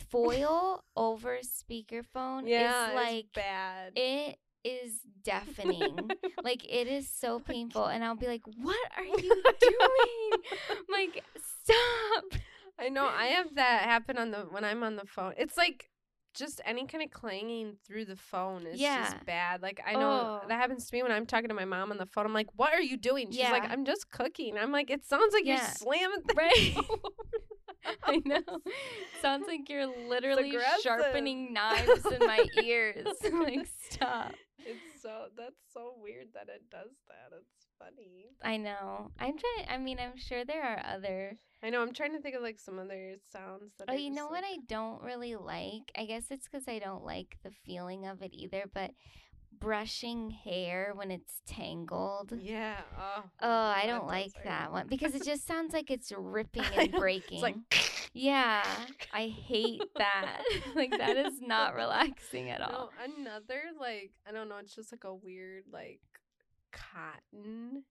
foil [laughs] over speakerphone yeah, is like it's bad. it is deafening. like it is so [laughs] painful and I'll be like, "What are [laughs] you doing?" like stop. I know. I have that happen on the when I'm on the phone. It's like just any kind of clanging through the phone is Yeah. just bad. Like I know Oh. that happens to me when I'm talking to my mom on the phone. I'm like, "What are you doing?" She's like, "I'm just cooking." I'm like, "It sounds like Yeah. you're slamming things Right. [laughs] all over the I know. Sounds like you're literally sharpening knives in my [laughs] ears. [laughs] like stop. It's so that's so weird that it does that. It's funny. I know. I'm trying. I mean, I'm sure there are other. I know. I'm trying to think of like some other sounds that. Oh, you know what I don't really like? I guess it's because I don't like the feeling of it either. But brushing hair when it's tangled. Yeah. Oh. Oh, I don't like that one because it just sounds like it's [laughs] ripping and breaking. It's like. yeah, I hate that. [laughs] like that is not [laughs] relaxing at all. No, another like I don't know. It's just like a weird like cotton.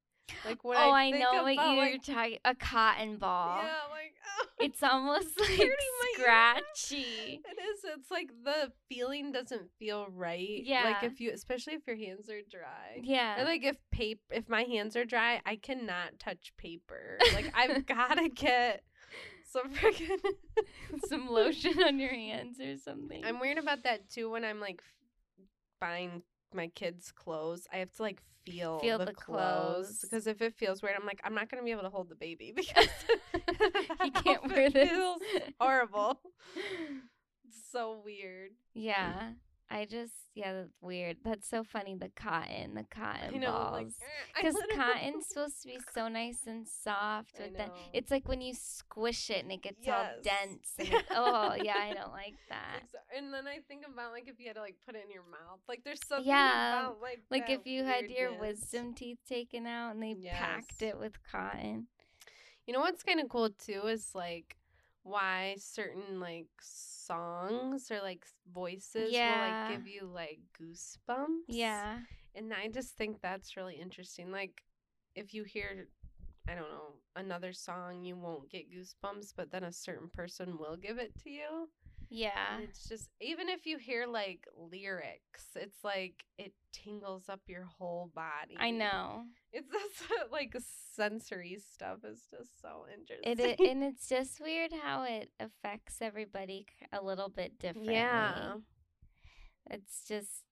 Like when oh, I, I, know what you're like, talking. A cotton ball. Yeah, like oh, [laughs] It's almost [laughs] like hurting my ear. scratchy. It is. It's like the feeling doesn't feel right. Yeah. Like if you, especially if your hands are dry. Yeah. And like if paper, if my hands are dry, I cannot touch paper. Like I've [laughs] gotta get some freaking. Some lotion on your hands or something. I'm weird about that too. When I'm like buying my kids' clothes, I have to like feel, Feel the, the clothes because if it feels weird, I'm like I'm not gonna be able to hold the baby [laughs] [laughs] because he [laughs] can't wear this. feels horrible. It's so weird. yeah. I just yeah, that's weird. That's so funny. The cotton, the cotton know, balls. eh, Because literally- cotton's supposed to be so nice and soft. but know. it's like when you squish it and it gets all dense. And oh yeah, I don't like [laughs] that. and then I think about like if you had to like put it in your mouth, like there's something Yeah, about like Like if you had your wisdom teeth taken out and they packed it with cotton. You know what's kind of cool too is like why certain like songs or like voices will like give you like goosebumps. Yeah. And I just think that's really interesting. Like if you hear I don't know, another song you won't get goosebumps, but then a certain person will give it to you. Yeah. And it's just even if you hear like lyrics, it's like it tingles up your whole body. I know. It's just [laughs] like sensory stuff is just so interesting. It, it [laughs] and it's just weird how it affects everybody a little bit differently. Yeah. It's just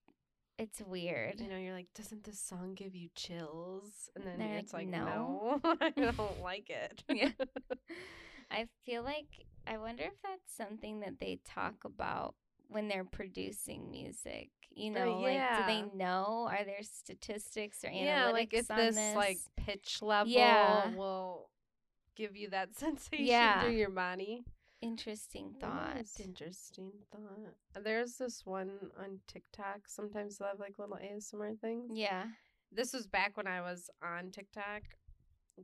it's weird. You know, you're like, doesn't this song give you chills? And then They're it's like, "No." no, [laughs] I don't like it. Yeah. I feel like I wonder if that's something that they talk about when they're producing music. You Uh, know, like do they know? Are there statistics or analytics yeah, like if on this, this? like pitch level Yeah. will give you that [laughs] sensation Yeah. through your body. interesting thought. interesting thought. There's this one on TikTok. Sometimes they'll have like little ASMR things. Yeah. This was back when I was on TikTok,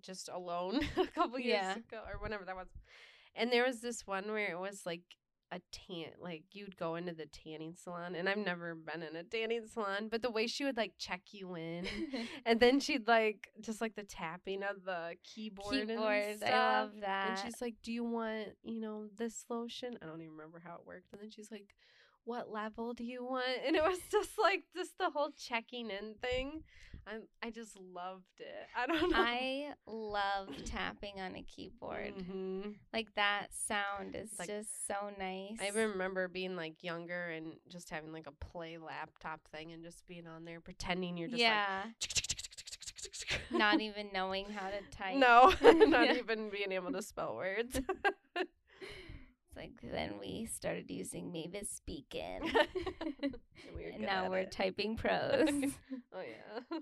just alone [laughs] a couple years Yeah. ago or whenever that was. And there was this one where it was like a tan, like you'd go into the tanning salon, and I've never been in a tanning salon, but the way she would like check you in. [laughs] And then she'd like just like the tapping of the keyboard. and Keyboard. stuff. I love that. And she's like, "Do you want, you know, this lotion?" I don't even remember how it worked. And then she's like, "What level do you want?" [laughs] And it was just like just the whole checking in thing. I'm I just loved it. [laughs] I don't know. I love tapping on a keyboard. Mhm. Like that sound is Like- just so nice. I remember being like younger and just having like a play laptop thing and just being on there pretending you're just yeah, like [laughs] not even knowing how to type. No, [laughs] not Yeah. even being able to spell words. Like then we started using Mavis Beacon, [laughs] And we and now we're it. typing [laughs] pros. Oh yeah.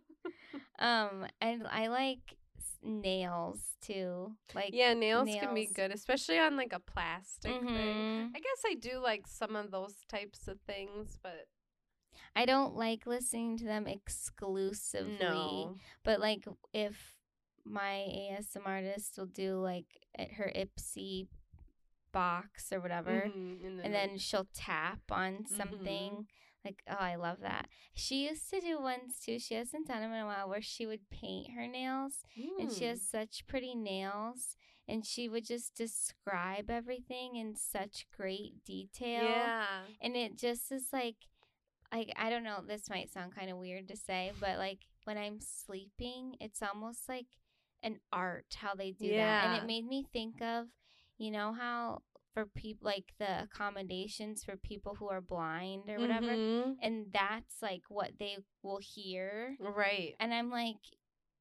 [laughs] um, and I like nails too. Like yeah, nails, can be good, especially on like a plastic thing. Mhm. I guess I do like some of those types of things, but I don't like listening to them exclusively. no. But like if my ASM artist will do like at her Ipsy box or whatever, Mhm, and then she'll tap on something. Like, oh, I love that. She used to do ones too. She hasn't done them in a while where she would paint her nails, and she Mm. has such pretty nails. And she would just describe everything in such great detail. yeah. And it just is like, like I don't know. This might sound kind of weird to say, but like when I'm sleeping, it's almost like an art how they do that, and it made me think of, you know how for people like the accommodations for people who are blind or whatever, Mhm. and that's like what they will hear, Right. and I'm like.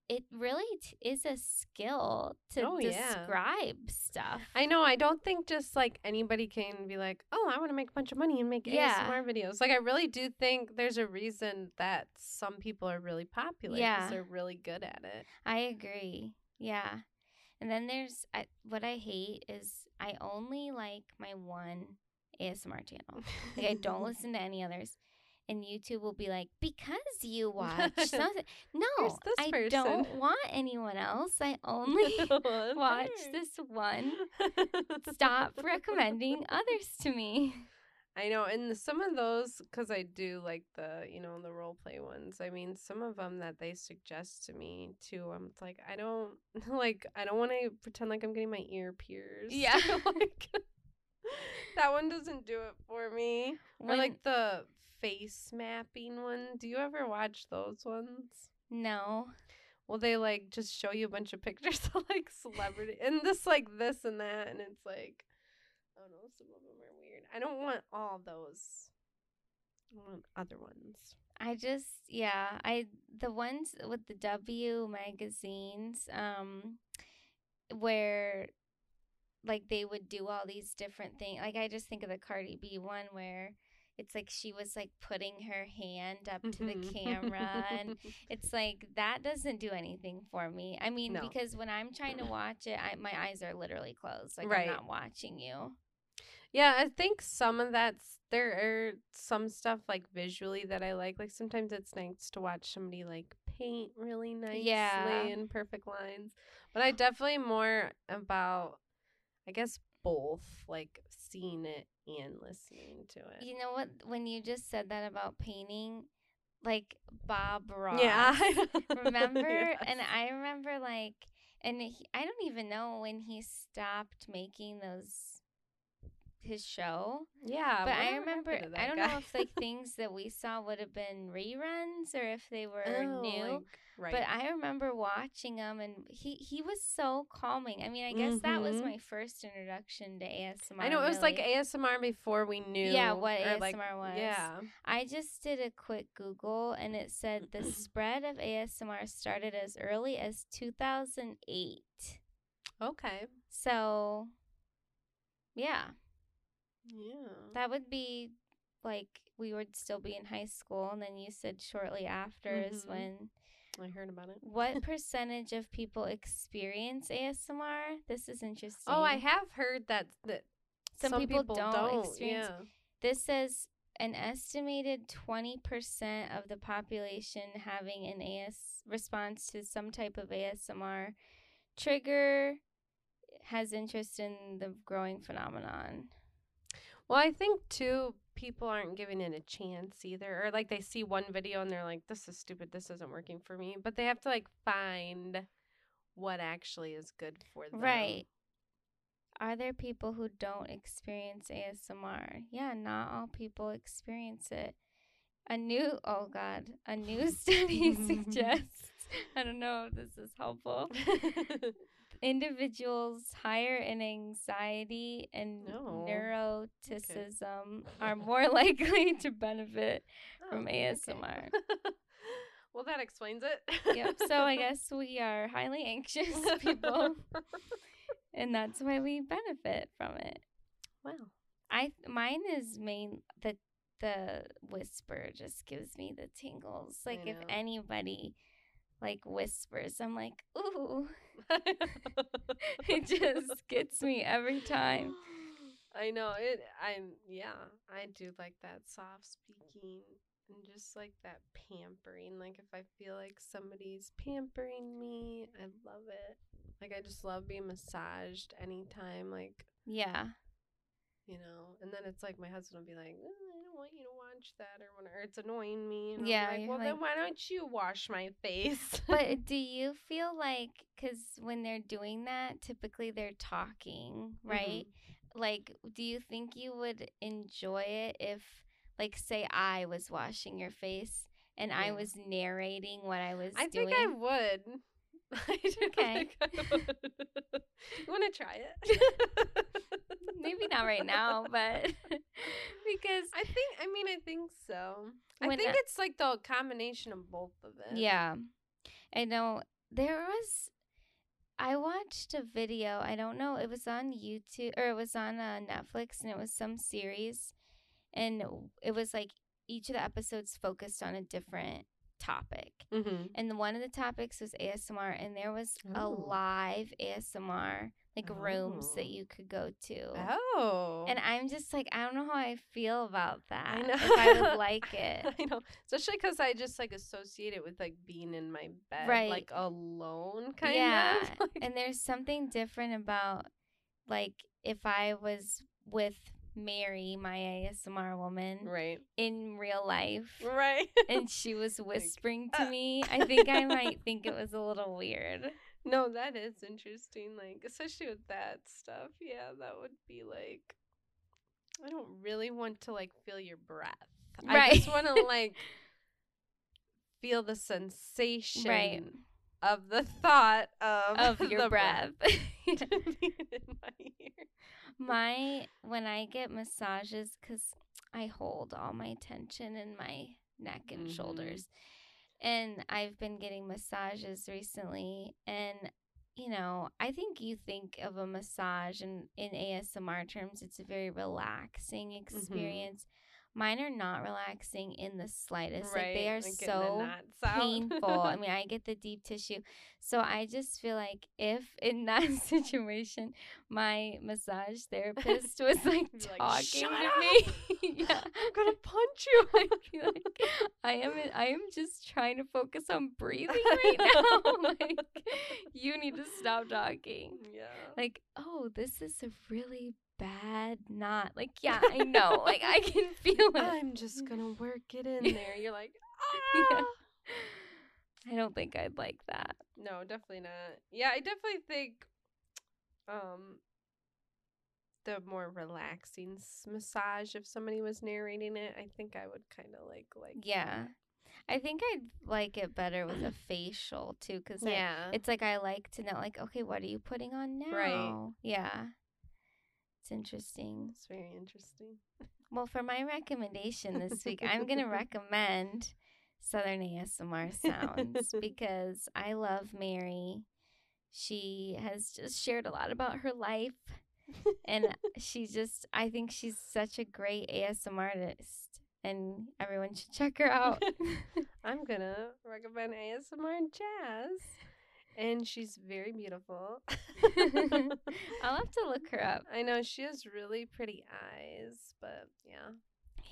It really t- is a skill to Oh, yeah. describe stuff. I know. I don't think just like anybody can be like, oh, I want to make a bunch of money and make Yeah. ASMR videos. Like, I really do think there's a reason that some people are really popular. 'cause Yeah. they're really good at it. I agree. Yeah. And then there's I, what I hate is I only like my one ASMR channel. Like I don't [laughs] listen to any others. And YouTube will be like, because you watch [laughs] something. No, I person." don't want anyone else. I [laughs] only watch this one. Stop recommending others to me. I know, and some of those, because I do like the, you know, the role play ones. I mean, some of them that they suggest to me too. I'm like, I don't [laughs] like, I don't want to pretend like I'm getting my ear pierced. Yeah. [laughs] like [laughs] that one doesn't do it for me. or like the face mapping one. Do you ever watch those ones? no. Well, they like just show you a bunch of pictures of like celebrity and this like this and that, and it's like, I don't know, some of them are. I don't want all those. I want other ones. I just yeah, I the ones with the W magazines um where like they would do all these different things. Like I just think of the Cardi B one where it's like she was like putting her hand up to the camera and [laughs] it's like that doesn't do anything for me. I mean, No. because when I'm trying to watch it, I, my eyes are literally closed. Like Right. I'm not watching you. Yeah, I think some of that's there are some stuff like visually that I like. Like sometimes it's nice to watch somebody like paint really nicely Yeah. in perfect lines. But I definitely more about I guess both, like seeing it and listening to it. You know what? When you just said that about painting, like Bob [laughs] Ross. Yeah. remember Yes. and i remember like and he, I don't even know when he stopped making those his show. Yeah, but I remember I don't guy? know if like [laughs] things that we saw would have been reruns or if they were Oh, new. like, right. But I remember watching him, and he he was so calming. I mean, I guess that was Mhm. my first introduction to ASMR. I know it was like. ASMR before we knew. Yeah, what or, like, ASMR was. Yeah. I just did a quick Google, and it said the [clears throat] spread of ASMR started as early as 2008. Okay. So, yeah, Yeah. that would be like we would still be in high school, and then you said shortly after is Mhm. when. I heard about it. What [laughs] percentage of people experience ASMR? This is interesting. Oh, I have heard that that Some, people, don't, experience. Yeah. This says an estimated 20% of the population having an AS response to some type of ASMR trigger has interest in the growing phenomenon. Well, I think too people aren't giving it a chance either, or like they see one video and they're like, "This is stupid. This isn't working for me," but they have to like find what actually is good for them. Right. Are there people who don't experience ASMR? Yeah, not all people experience it. A new, oh God, a new [laughs] study [laughs] suggests, I don't know if this is helpful, [laughs] individuals higher in anxiety and oh, No. neuroticism [laughs] are more [laughs] likely to benefit from Oh, okay. ASMR. [laughs] well, that explains it. Yep. So I guess we are highly anxious people, and that's why we benefit from it. Wow. I mine is main the the whisper just gives me the tingles. Like if anybody like whispers, I'm like, ooh. [laughs] [laughs] it just gets me every time. [gasps] I know it. I'm yeah. I do like that soft speaking and just like that pampering. Like if I feel like somebody's pampering me, I love it. Like I just love being massaged anytime. Like Yeah. you know, and then it's like my husband will be like, "Oh, I don't want you to watch that or whatever. It's annoying me. And Yeah, I'm like, well then why don't you wash my face? But [laughs] do you feel like cuz when they're doing that, typically they're talking, right? Mm-hmm. Like do you think you would enjoy it if like say I was washing your face and I was narrating what I was I doing? think I would. [laughs] I Okay. think I would. [laughs] you want to try it? Maybe not right now, but [laughs] because I think. I mean, I think so. I think it's like the combination of both of it. Yeah. I know there was I watched a video, I don't know, it was on YouTube or it was on uh, Netflix and it was some series and it was like each of the episodes focused on a different topic. Mm-hmm. And one of the topics was ASMR and there was a Oh. live ASMR like rooms that Oh. you could go to. Oh. And I'm just like I don't know how I feel about that. I know. If I would [laughs] like it. I know, especially because I just like associate it with like being in my bed, Right. like alone, kind yeah. of. [laughs] Like, and there's something different about like if I was with Mary, my ASMR woman, right. in real life Right. and she was [laughs] whispering to uh. me, I think I might think it was a little weird. No, that is interesting. Like, especially with that stuff. Yeah, that would be like. I don't really want to like feel your breath. I just want to [laughs] like feel the sensation right. of the thought of Of [laughs] your breath. [laughs] in my my when I get massages cuz I hold all my tension in my neck and Mhm. shoulders. And I've been getting massages recently and you know, I think you think of a massage and in ASMR terms it's a very relaxing Mm-hmm. Mine are not relaxing in the slightest. Like they are the so painful. I mean, [laughs] I get the deep tissue. So I just feel like if in that [laughs] situation my massage therapist was [laughs] like Be like, talking to up! me, yeah, I'm gonna punch you. I'd be like, I am I am just trying to focus on breathing right now. like you need to stop talking. yeah. Like, oh, this is a really bad not Like, yeah, I know. like I can [laughs] feel it. I'm just gonna work it in [laughs] there. You're like, [laughs] Yeah. ah. I don't think I'd like that. No, definitely not. Yeah, I definitely think um the more relaxing massage if somebody was narrating it, I think I would kind of like like Yeah. I think I'd like it better with a facial too, because yeah. it's like I like to know, like, okay, what are you putting on now? Right. Yeah. It's interesting. It's very interesting. Well, for my recommendation this week, I'm going [laughs] to recommend Southern ASMR sounds [laughs] because I love Mary. She has just shared a lot about her life. and [laughs] she just, I think she's such a great ASMR artist, and everyone should check her out. I'm gonna recommend ASMR Jas. And she's very beautiful. [laughs] [laughs] I'll have to look her up. I know she has really pretty eyes, but yeah.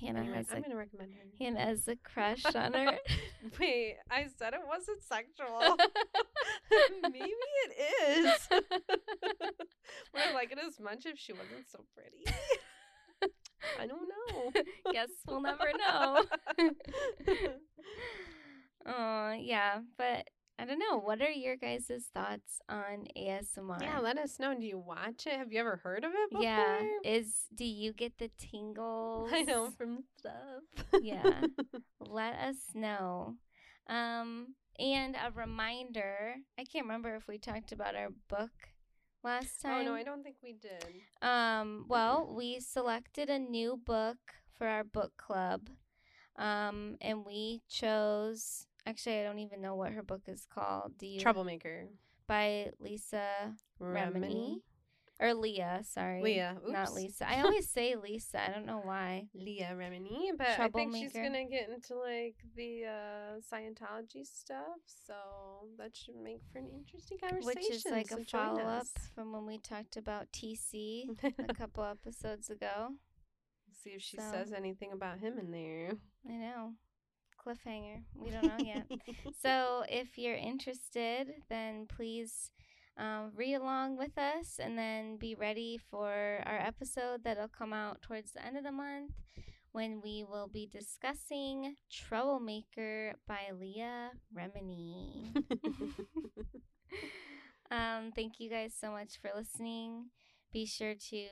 Hannah has I'm a gonna recommend her. Hannah has a crush on her. [laughs] Wait, I said it wasn't sexual. Maybe it is. Would I like it as much if she wasn't so pretty? I don't know. Guess we'll never know. Oh, yeah, but I don't know. What are your guys' thoughts on ASMR? yeah, let us know. Do you watch it? Have you ever heard of it before? Yeah, is do you get the tingles? [laughs] I know from stuff. Yeah. [laughs] Let us know. Um, and a reminder. I can't remember if we talked about our book last time. Oh no, I don't think we did. Um, well, we selected a new book for our book club. Um, and we chose actually I don't even know what her book is called. Do you Troublemaker. by Lisa Remini? Or Leah, sorry. Leah. Not Lisa. I always [laughs] say Lisa. I don't know why. Leah Remini, but I think she's gonna get into like the uh, Scientology stuff, so that should make for an interesting conversation. Which is like so a follow up from when we talked about TC a [laughs] couple episodes ago. See if she So- says anything about him in there. I know. Cliffhanger. We don't know yet. [laughs] so if you're interested, then please um, read along with us and then be ready for our episode that'll come out towards the end of the month when we will be discussing Troublemaker by Leah Remini. [laughs] [laughs] um, thank you guys so much for listening. Be sure to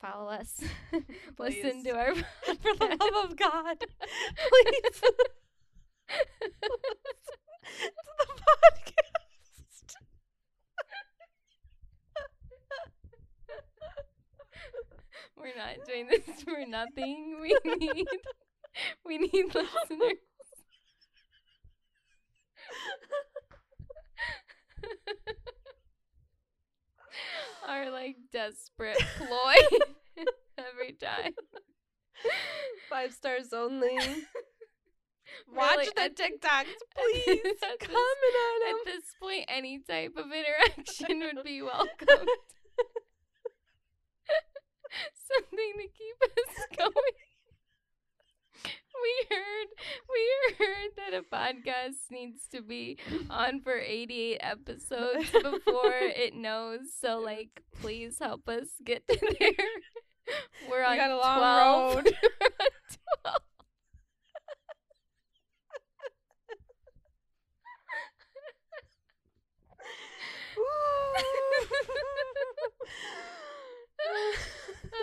follow us, [laughs] listen to our [laughs] For the love of God, [laughs] please. to the podcast. We're not doing this for nothing. We need we need listeners. Our like desperate ploy [laughs] every time. [laughs] Five stars only. [laughs] Watch Really, the at- TikToks, please. at this- Comment on them. At this point, any type of interaction would be welcomed. Something to keep us going. We heard we heard that a podcast needs to be on for 88 episodes before [laughs] it knows. So like please help us get to [laughs] there. We're on We got a long 12. road. [laughs] We're on 12.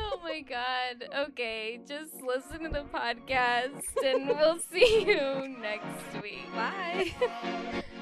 Oh my god. Okay, just listen to the podcast and we'll see you next week. Bye. [laughs]